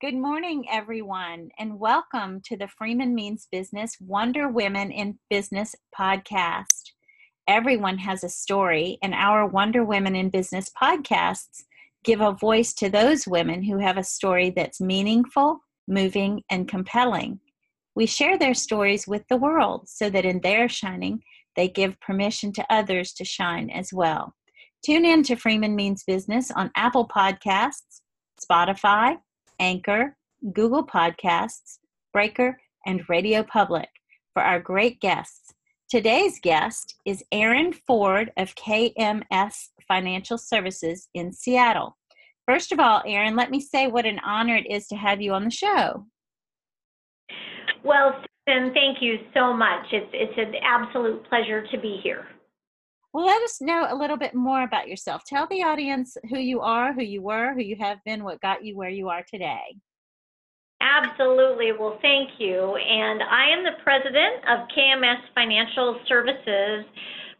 Good morning, everyone, and welcome to the Freeman Means Business Wonder Women in Business podcast. Everyone has a story, and our Wonder Women in Business podcasts give a voice to those women who have a story that's meaningful, moving, and compelling. We share their stories with the world so that in their shining, they give permission to others to shine as well. Tune in to Freeman Means Business on Apple Podcasts, Spotify, Anchor, Google Podcasts, Breaker, and Radio Public for our great guests. Today's guest is Erin Ford of KMS Financial Services in Seattle. First of all, Aaron, let me say what an honor it is to have you on the show. Well, Susan, thank you so much. It's, it's an absolute pleasure to be here. Well, let us know a little bit more about yourself. Tell the audience who you are, who you were, who you have been, what got you where you are today. Absolutely. Well, thank you. And I am the president of KMS Financial Services.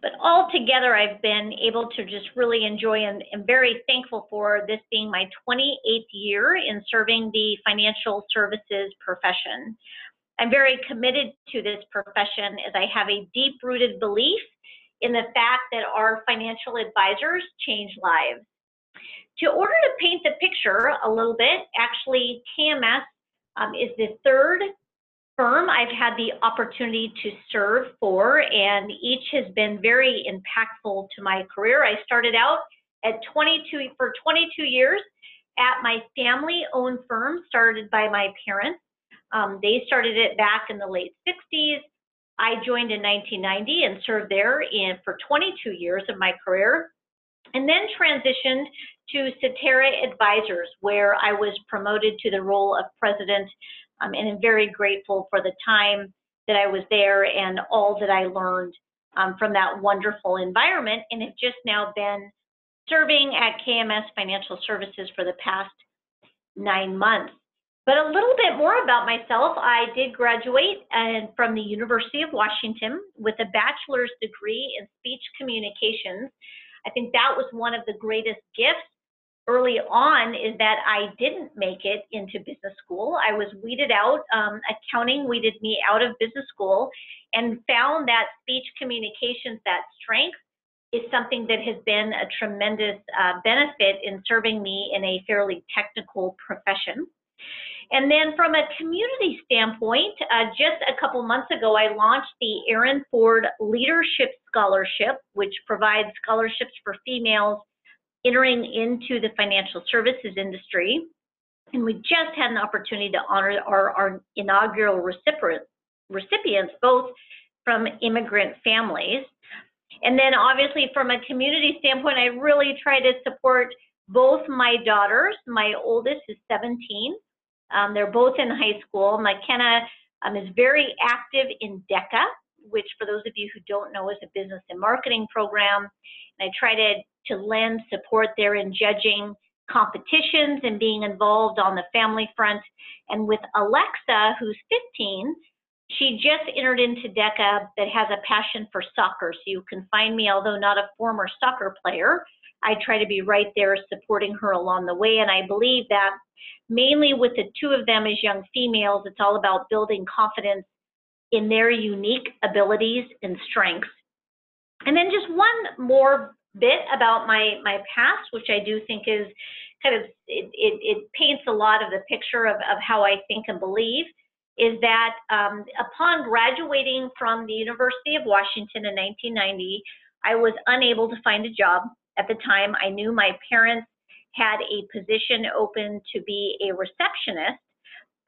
But altogether, I've been able to just really enjoy and am very thankful for this being my 28th year in serving the financial services profession. I'm very committed to this profession as I have a deep rooted belief in the fact that our financial advisors change lives. To order to paint the picture a little bit, actually, KMS um, is the third firm I've had the opportunity to serve for, and each has been very impactful to my career. I started out at 22 for 22 years at my family-owned firm, started by my parents. Um, they started it back in the late 60s. I joined in 1990 and served there in, for 22 years of my career, and then transitioned to Cetera Advisors, where I was promoted to the role of president, um, and am very grateful for the time that I was there and all that I learned um, from that wonderful environment, and have just now been serving at KMS Financial Services for the past nine months. But a little bit more about myself. I did graduate and from the University of Washington with a bachelor's degree in speech communications. I think that was one of the greatest gifts early on is that I didn't make it into business school. I was weeded out. Um, accounting weeded me out of business school and found that speech communications, that strength, is something that has been a tremendous uh, benefit in serving me in a fairly technical profession. And then from a community standpoint, uh, just a couple months ago, I launched the Erin Ford Leadership Scholarship, which provides scholarships for females entering into the financial services industry. And we just had an opportunity to honor our, our inaugural recipient, recipients, both from immigrant families. And then obviously from a community standpoint, I really try to support both my daughters. My oldest is 17 um, they're both in high school. McKenna um, is very active in DECA, which for those of you who don't know is a business and marketing program. And I try to, to lend support there in judging competitions and being involved on the family front. And with Alexa, who's 15, she just entered into DECA that has a passion for soccer. So you can find me, although not a former soccer player, I try to be right there supporting her along the way. And I believe that mainly with the two of them as young females, it's all about building confidence in their unique abilities and strengths. And then just one more bit about my, my past, which I do think is kind of, it, it, it paints a lot of the picture of, of how I think and believe, is that um, upon graduating from the University of Washington in 1990, I was unable to find a job at the time, I knew my parents had a position open to be a receptionist,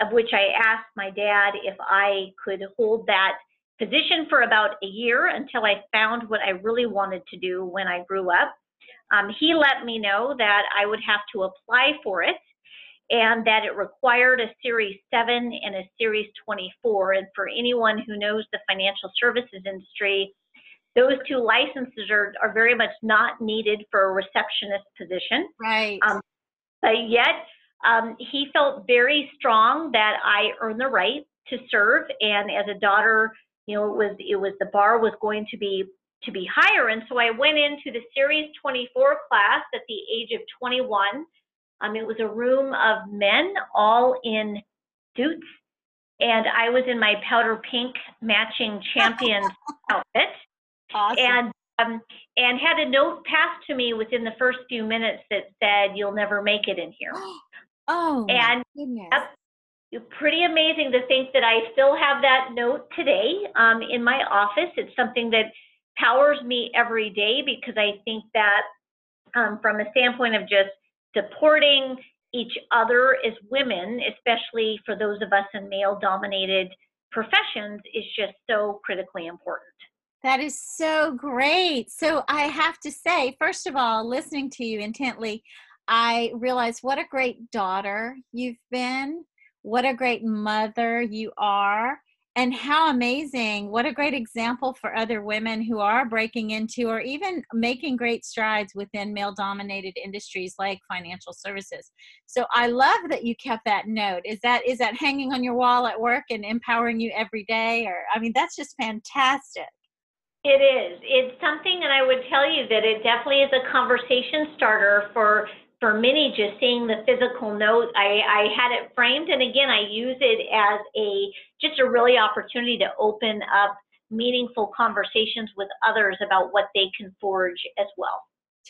of which I asked my dad if I could hold that position for about a year until I found what I really wanted to do when I grew up. Um, he let me know that I would have to apply for it and that it required a Series 7 and a Series 24. And for anyone who knows the financial services industry, those two licenses are, are very much not needed for a receptionist position. Right. Um, but yet, um, he felt very strong that I earned the right to serve, and as a daughter, you know, it was it was the bar was going to be to be higher, and so I went into the Series 24 class at the age of 21. Um, it was a room of men, all in suits, and I was in my powder pink matching champion outfit. Awesome. And um, and had a note passed to me within the first few minutes that said, "You'll never make it in here." oh, and goodness. pretty amazing to think that I still have that note today um, in my office. It's something that powers me every day because I think that um, from a standpoint of just supporting each other as women, especially for those of us in male dominated professions, is just so critically important. That is so great. So I have to say, first of all, listening to you intently, I realize what a great daughter you've been, what a great mother you are, and how amazing, what a great example for other women who are breaking into or even making great strides within male dominated industries like financial services. So I love that you kept that note. Is that is that hanging on your wall at work and empowering you every day or I mean that's just fantastic. It is. It's something, and I would tell you that it definitely is a conversation starter for for many. Just seeing the physical note, I, I had it framed, and again, I use it as a just a really opportunity to open up meaningful conversations with others about what they can forge as well.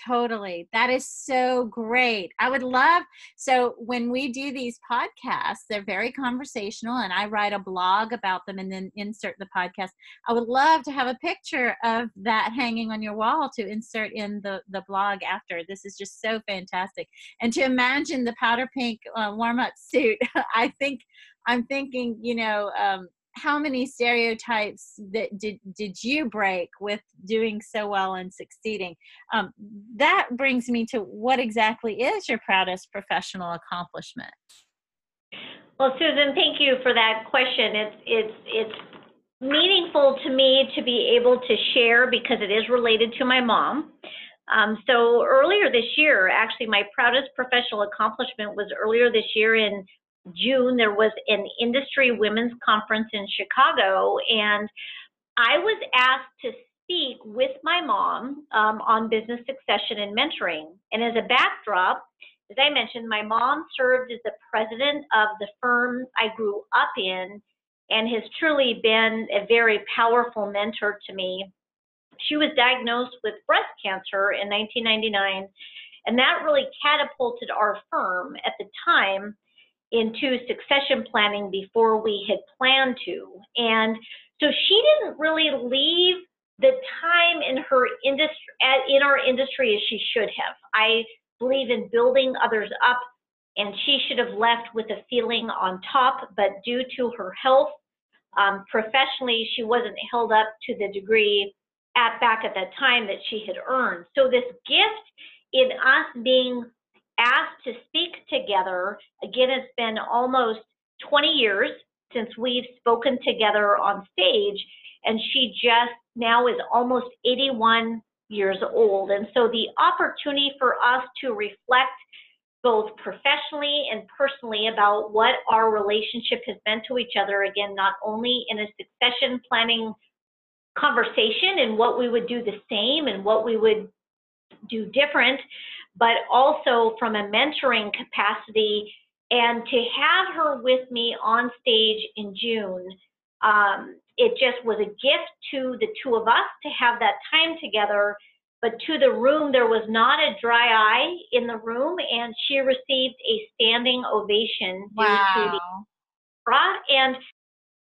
Totally. That is so great. I would love so when we do these podcasts, they're very conversational and I write a blog about them and then insert the podcast. I would love to have a picture of that hanging on your wall to insert in the the blog after. This is just so fantastic. And to imagine the powder pink uh, warm up suit, I think I'm thinking, you know, um, how many stereotypes that did did you break with doing so well and succeeding? Um, that brings me to what exactly is your proudest professional accomplishment? Well susan thank you for that question. It's it's it's meaningful to me to be able to share because it is related to my mom. Um, so earlier this year actually my proudest professional accomplishment was earlier this year in June, there was an industry women's conference in Chicago, and I was asked to speak with my mom um, on business succession and mentoring. And as a backdrop, as I mentioned, my mom served as the president of the firm I grew up in and has truly been a very powerful mentor to me. She was diagnosed with breast cancer in 1999, and that really catapulted our firm at the time into succession planning before we had planned to. And so she didn't really leave the time in her industry in our industry as she should have. I believe in building others up and she should have left with a feeling on top, but due to her health, um, professionally, she wasn't held up to the degree at back at that time that she had earned. So this gift in us being asked to speak together. Again, it's been almost 20 years since we've spoken together on stage, and she just now is almost 81 years old. And so the opportunity for us to reflect both professionally and personally about what our relationship has been to each other, again, not only in a succession planning conversation and what we would do the same and what we would do different, but also from a mentoring capacity. And to have her with me on stage in June, um, it just was a gift to the two of us to have that time together. But to the room, there was not a dry eye in the room, and she received a standing ovation wow. and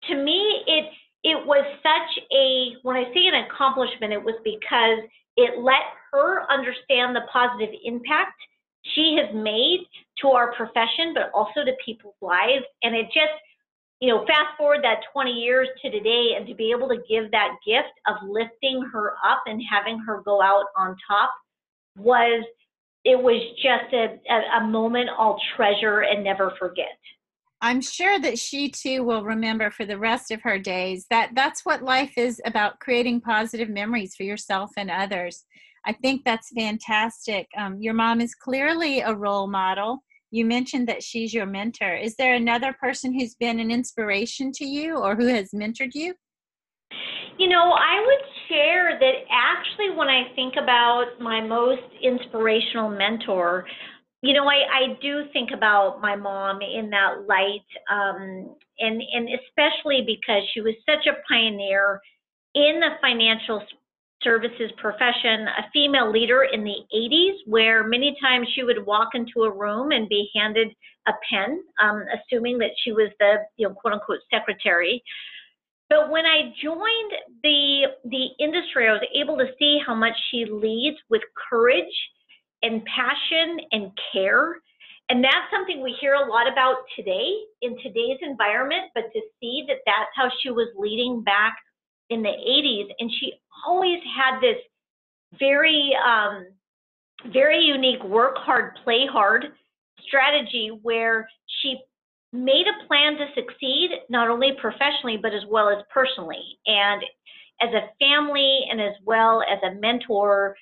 to me, it it was such a when I say an accomplishment, it was because it let her understand the positive impact she has made to our profession, but also to people's lives. And it just, you know, fast forward that 20 years to today and to be able to give that gift of lifting her up and having her go out on top was, it was just a, a, moment I'll treasure and never forget. I'm sure that she too will remember for the rest of her days that that's what life is about creating positive memories for yourself and others. I think that's fantastic. Um, your mom is clearly a role model. You mentioned that she's your mentor. Is there another person who's been an inspiration to you or who has mentored you? You know, I would share that actually, when I think about my most inspirational mentor, you know, I, I do think about my mom in that light, um, and and especially because she was such a pioneer in the financial services profession, a female leader in the 80s, where many times she would walk into a room and be handed a pen, um, assuming that she was the you know quote unquote secretary. But when I joined the the industry, I was able to see how much she leads with courage and passion and care. And that's something we hear a lot about today in today's environment, but to see that that's how she was leading back in the 80s. And she always had this very, um, very unique work hard, play hard strategy where she made a plan to succeed, not only professionally, but as well as personally. And as a family and as well as a mentor,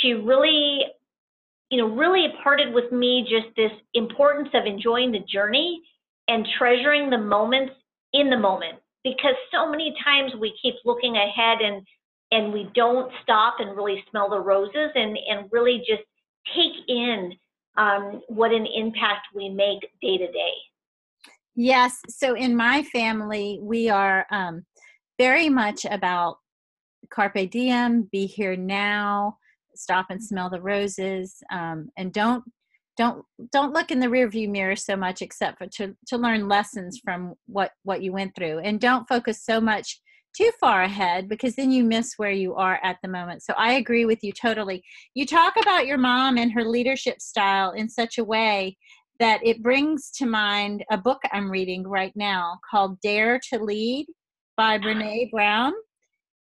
she really, you know, really imparted with me just this importance of enjoying the journey and treasuring the moments in the moment. Because so many times we keep looking ahead and and we don't stop and really smell the roses and, and really just take in um, what an impact we make day to day. Yes. So in my family, we are um, very much about carpe diem, be here now, stop and smell the roses, um, and don't don't don't look in the rearview mirror so much, except for to to learn lessons from what what you went through, and don't focus so much too far ahead because then you miss where you are at the moment. So I agree with you totally. You talk about your mom and her leadership style in such a way that it brings to mind a book I'm reading right now called Dare to Lead by Brene Brown.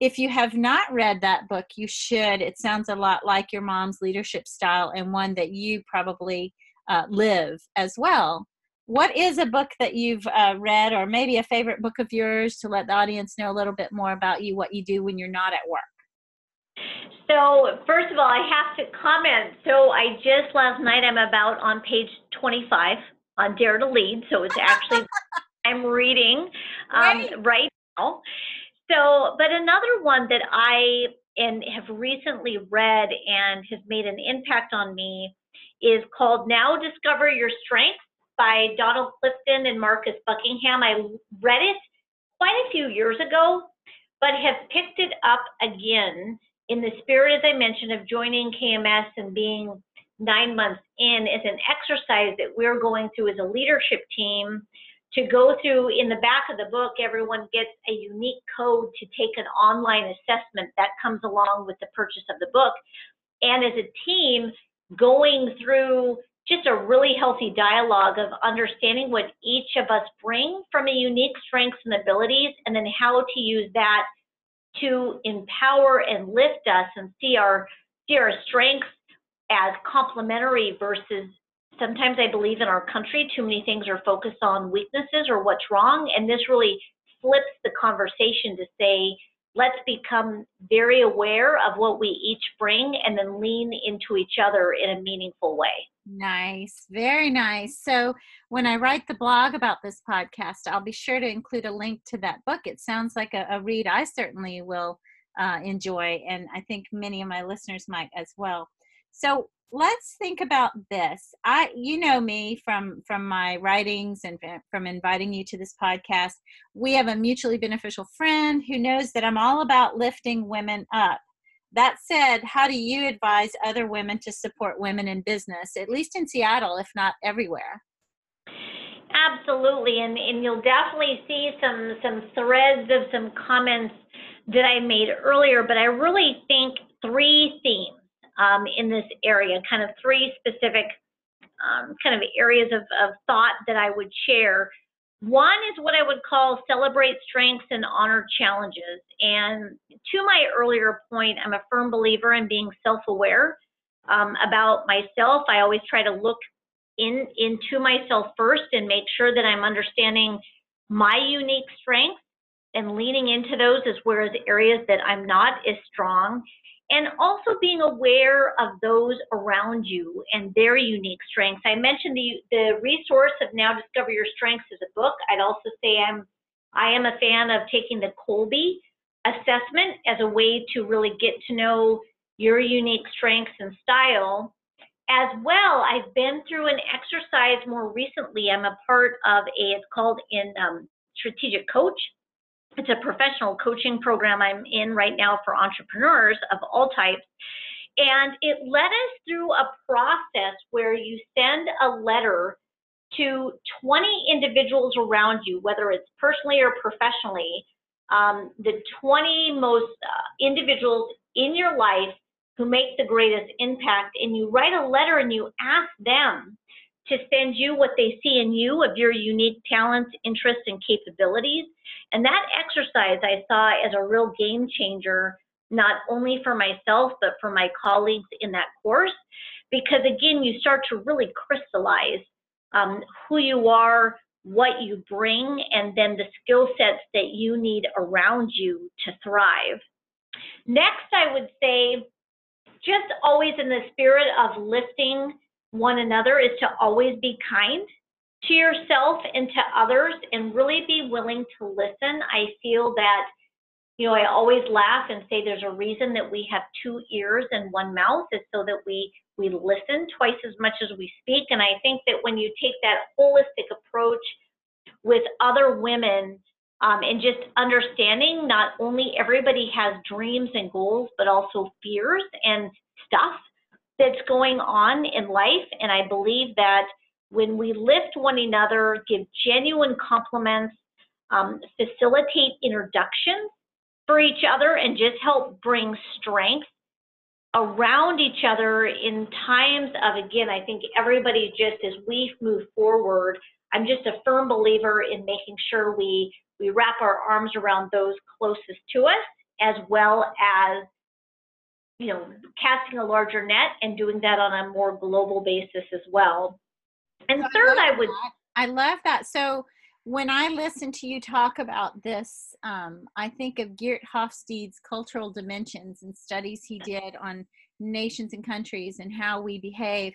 If you have not read that book, you should. It sounds a lot like your mom's leadership style and one that you probably uh, live as well. What is a book that you've uh, read or maybe a favorite book of yours to let the audience know a little bit more about you what you do when you're not at work? So first of all i have to comment. So i just last night i'm about on page 25 on dare to lead. So it's actually i'm reading um, right. right now so but another one that i and have recently read and has made an impact on me is called now discover your strengths by Donald Clifton and Marcus Buckingham. I read it quite a few years ago, but have picked it up again in the spirit, as I mentioned, of joining KMS and being nine months in as an exercise that we're going through as a leadership team to go through in the back of the book everyone gets a unique code to take an online assessment that comes along with the purchase of the book. And as a team going through just a really healthy dialogue of understanding what each of us bring from a unique strengths and abilities, and then how to use that to empower and lift us and see our see our strengths as complementary versus sometimes I believe in our country too many things are focused on weaknesses or what's wrong, and this really flips the conversation to say let's become very aware of what we each bring and then lean into each other in a meaningful way. Nice, very nice. So, when I write the blog about this podcast, I'll be sure to include a link to that book. It sounds like a, a read I certainly will uh, enjoy, and I think many of my listeners might as well. So, let's think about this. I you know me from from my writings and from inviting you to this podcast. We have a mutually beneficial friend who knows that i'm all about lifting women up. That said how do you advise other women to support women in business at least in seattle if not everywhere? Absolutely and and you'll definitely see some some threads of some comments that i made earlier but i really think three themes um, in this area, kind of three specific um, kind of areas of, of thought that I would share. One is what I would call celebrate strengths and honor challenges. And to my earlier point, I'm a firm believer in being self-aware um, about myself. I always try to look in into myself first and make sure that I'm understanding my unique strengths and leaning into those as whereas areas that I'm not as strong and also being aware of those around you and their unique strengths. I mentioned the, the resource of Now Discover Your Strengths as a book. I'd also say I'm, I am a fan of taking the Kolbe assessment as a way to really get to know your unique strengths and style. as well, I've been through an exercise more recently. I'm a part of a, it's called in um, Strategic Coach. It's a professional coaching program I'm in right now for entrepreneurs of all types. And it led us through a process where you send a letter to 20 individuals around you, whether it's personally or professionally, um, the 20 most uh, individuals in your life who make the greatest impact, and you write a letter and you ask them to send you what they see in you of your unique talents, interests, and capabilities. And that exercise I saw as a real game changer, not only for myself, but for my colleagues in that course, because again, you start to really crystallize um, who you are, what you bring, and then the skill sets that you need around you to thrive. Next, I would say, just always in the spirit of lifting one another, is to always be kind to yourself and to others and really be willing to listen. I feel that, you know, I always laugh and say there's a reason that we have two ears and one mouth is so that we we listen twice as much as we speak. And I think that when you take that holistic approach with other women um, and just understanding not only everybody has dreams and goals, but also fears and stuff that's going on in life. And I believe that when we lift one another, give genuine compliments, um, facilitate introductions for each other, and just help bring strength around each other in times of, again, I think everybody just as we move forward, I'm just a firm believer in making sure we, we wrap our arms around those closest to us, as well as, you know, casting a larger net and doing that on a more global basis as well. And third, I, I would. That. I love that. So, when I listen to you talk about this, um, I think of Geert Hofstede's cultural dimensions and studies he did on nations and countries and how we behave.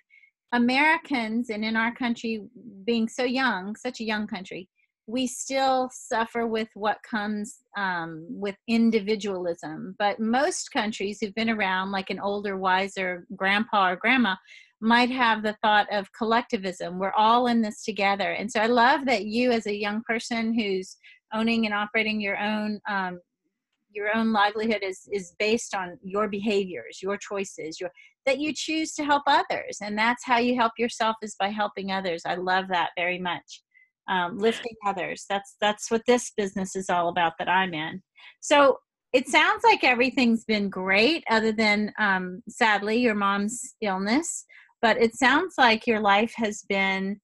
Americans, and in our country being so young, such a young country, we still suffer with what comes um, with individualism. But most countries who've been around, like an older, wiser grandpa or grandma, might have the thought of collectivism. We're all in this together. And so I love that you, as a young person who's owning and operating your own um, your own livelihood is is based on your behaviors your choices your that you choose to help others and that's how you help yourself is by helping others i love that very much um, lifting others that's that's what this business is all about that i'm in so it sounds like everything's been great other than um, sadly your mom's illness but it sounds like your life has been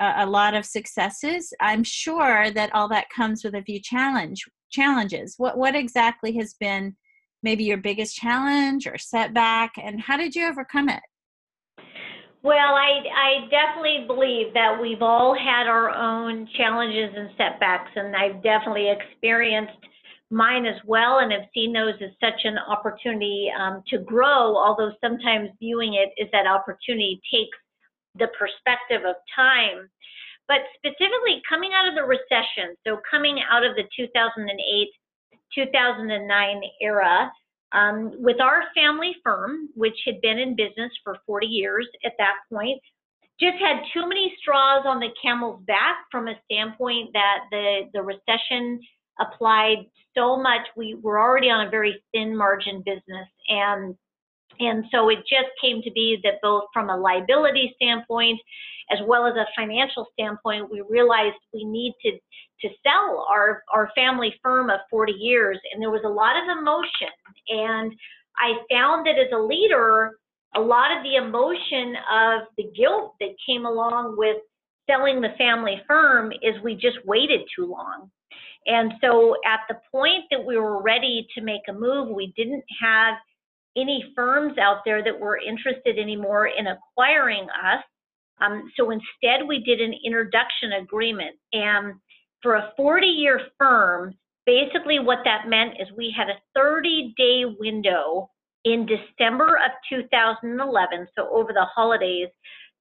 a, a, lot of successes. I'm sure that all that comes with a few challenge challenges. What what exactly has been maybe your biggest challenge or setback, and how did you overcome it? Well, I, I definitely believe that we've all had our own challenges and setbacks, and I've definitely experienced mine as well and have seen those as such an opportunity um, to grow, although sometimes viewing it as that opportunity takes the perspective of time. But specifically coming out of the recession, so coming out of the 2008 2009 era, um, with our family firm, which had been in business for 40 years at that point, just had too many straws on the camel's back from a standpoint that the, the recession applied so much. We were already on a very thin margin business. And, and so it just came to be that both from a liability standpoint as well as a financial standpoint, we realized we need to, to sell our, our family firm of 40 years. And there was a lot of emotion. And I found that as a leader, a lot of the emotion of the guilt that came along with selling the family firm is we just waited too long. And so at the point that we were ready to make a move, we didn't have any firms out there that were interested anymore in acquiring us. Um, so instead, we did an introduction agreement. And for a 40 year firm, basically what that meant is we had a 30 day window in December of 2011, so over the holidays,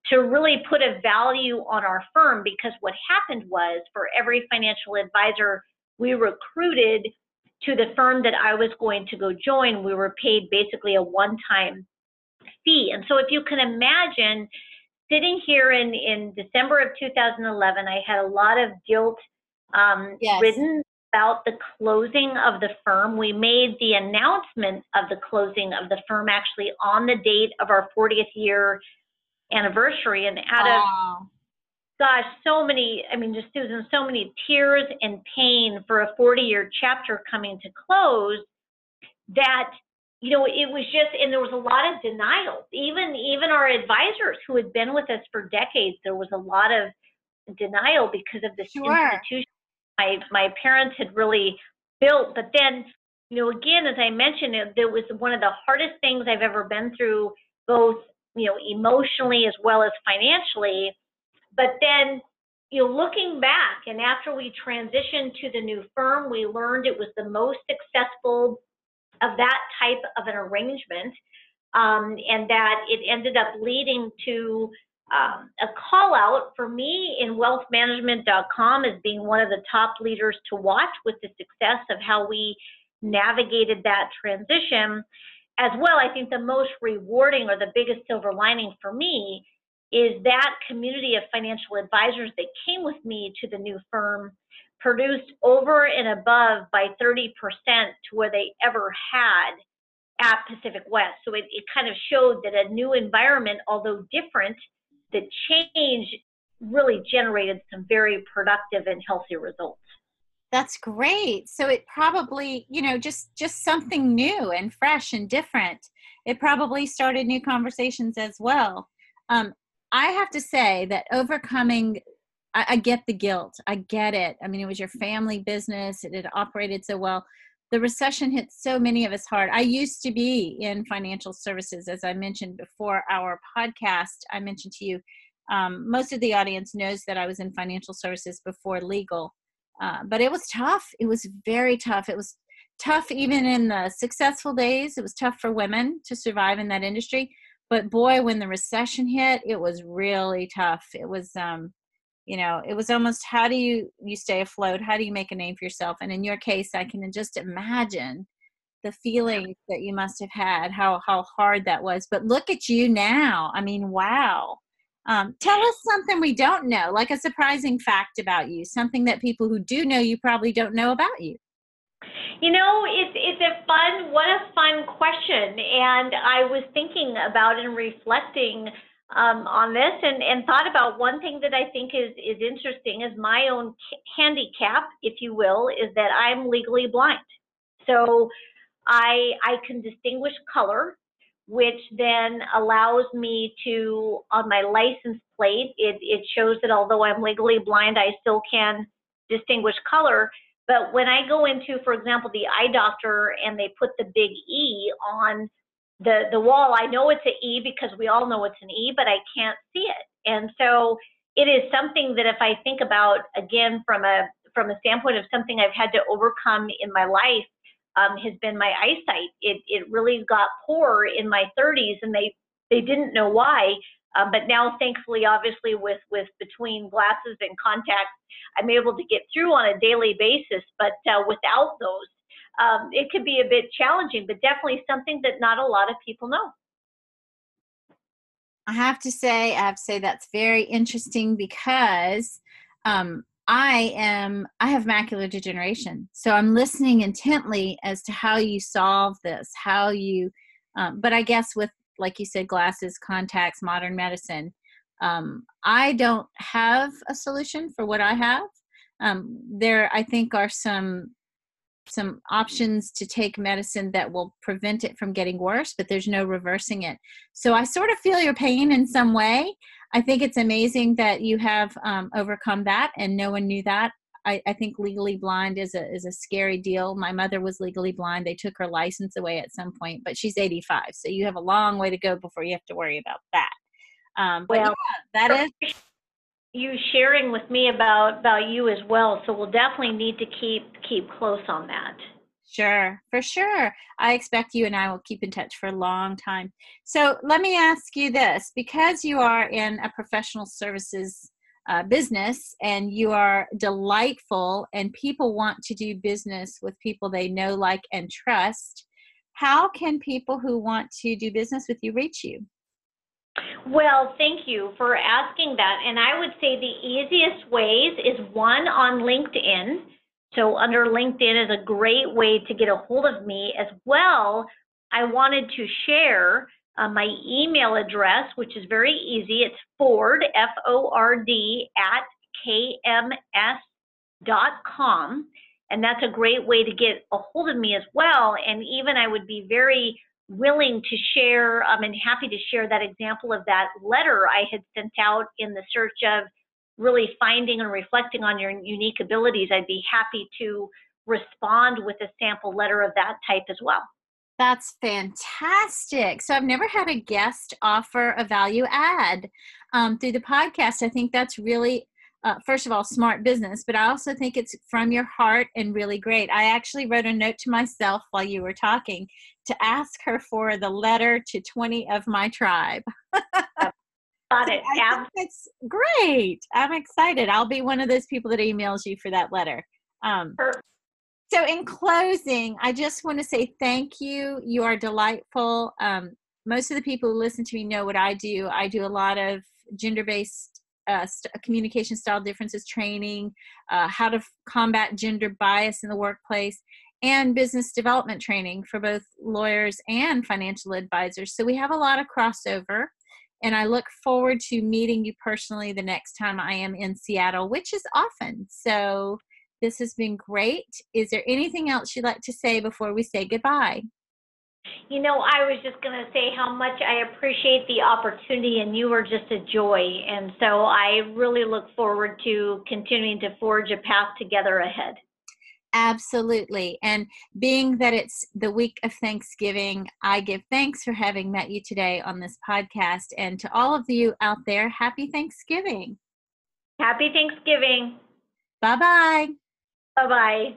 to really put a value on our firm because what happened was for every financial advisor we recruited to the firm that I was going to go join, we were paid basically a one time fee. And so if you can imagine sitting here in, in December of 2011, I had a lot of guilt um, yes. ridden about the closing of the firm. We made the announcement of the closing of the firm actually on the date of our 40th year anniversary. And out wow. of, gosh, so many, I mean, just Susan, so many tears and pain for a 40 year chapter coming to close that you know it was just and there was a lot of denial even even our advisors who had been with us for decades there was a lot of denial because of this sure. institution my my parents had really built but then you know again as i mentioned it, it was one of the hardest things i've ever been through both you know emotionally as well as financially. But then you know looking back and after we transitioned to the new firm we learned it was the most successful of that type of an arrangement, um, and that it ended up leading to um, a call out for me in wealthmanagement.com as being one of the top leaders to watch with the success of how we navigated that transition. As well, I think the most rewarding or the biggest silver lining for me is that community of financial advisors that came with me to the new firm produced over and above by 30% to where they ever had at Pacific West. So it, it kind of showed that a new environment, although different, the change really generated some very productive and healthy results. That's great. So it probably, you know, just just something new and fresh and different. It probably started new conversations as well. Um, I have to say that overcoming I, I get the guilt. I get it. I mean, it was your family business. It had operated so well. The recession hit so many of us hard. I used to be in financial services, as I mentioned before our podcast. I mentioned to you, um, most of the audience knows that I was in financial services before legal, uh, but it was tough. It was very tough. It was tough even in the successful days. It was tough for women to survive in that industry. But boy, when the recession hit, it was really tough. It was um, you know it was almost how do you you stay afloat? How do you make a name for yourself? And in your case i can just imagine the feelings that you must have had how how hard that was. But look at you now. I mean wow. Um, tell us something we don't know like a surprising fact about you something that people who do know you probably don't know about you. You know, it's it's a fun, what a fun question. And I was thinking about and reflecting um, on this and, and thought about one thing that I think is, is interesting is my own handicap, if you will, is that I'm legally blind. So I, I can distinguish color, which then allows me to, on my license plate, it, it shows that although I'm legally blind, I still can distinguish color. But when I go into, for example, the eye doctor and they put the big E on the the wall i know it's an e because we all know it's an e but i can't see it. And so it is something that if i think about again from a from a standpoint of something i've had to overcome in my life um, has been my eyesight. It it really got poor in my 30s and they they didn't know why. Um, but now thankfully obviously with with between glasses and contacts i'm able to get through on a daily basis. But uh, without those um, it could be a bit challenging, but definitely something that not a lot of people know. I have to say, I have to say that's very interesting because um, I am I have macular degeneration, so I'm listening intently as to how you solve this, how you. Um, but I guess with like you said, glasses, contacts, modern medicine, um, I don't have a solution for what I have. Um, there, I think, are some some options to take medicine that will prevent it from getting worse, but there's no reversing it. So I sort of feel your pain in some way. I think it's amazing that you have um, overcome that, and no one knew that. I, I, think legally blind is a is a scary deal. My mother was legally blind. They took her license away at some point, but she's 85, so you have a long way to go before you have to worry about that. Um, but well, yeah, that is you sharing with me about about you as well. So we'll definitely need to keep keep close on that. Sure, for sure. I expect you and I will keep in touch for a long time. So let me ask you this because you are in a professional services uh, business and you are delightful, and people want to do business with people they know, like, and trust. how can people who want to do business with you reach you? Well, thank you for asking that. And I would say the easiest ways is one on LinkedIn. So, under LinkedIn is a great way to get a hold of me. As well, I wanted to share uh, my email address, which is very easy. It's Ford, F O R D, at kms.com. And that's a great way to get a hold of me as well. And even I would be very willing to share um, and happy to share that example of that letter I had sent out in the search of really finding and reflecting on your unique abilities. I'd be happy to respond with a sample letter of that type as well. That's fantastic. So I've never had a guest offer a value add um, through the podcast. I think that's really, uh, first of all, smart business, but I also think it's from your heart and really great. I actually wrote a note to myself while you were talking to ask her for the letter to 20 of my tribe. Got it. Yeah. It's great. I'm excited. I'll be one of those people that emails you for that letter. Um, so, in closing, I just want to say thank you. You are delightful. Um, most of the people who listen to me know what I do. I do a lot of gender based uh, st- communication style differences training, uh, how to f- combat gender bias in the workplace, and business development training for both lawyers and financial advisors. So we have a lot of crossover. And I look forward to meeting you personally the next time I am in Seattle, which is often. So this has been great. Is there anything else you'd like to say before we say goodbye? You know, I was just going to say how much I appreciate the opportunity, and you are just a joy. And so I really look forward to continuing to forge a path together ahead. Absolutely. And being that it's the week of Thanksgiving, I give thanks for having met you today on this podcast. And to all of you out there, happy Thanksgiving. Happy Thanksgiving. Bye bye. Bye bye.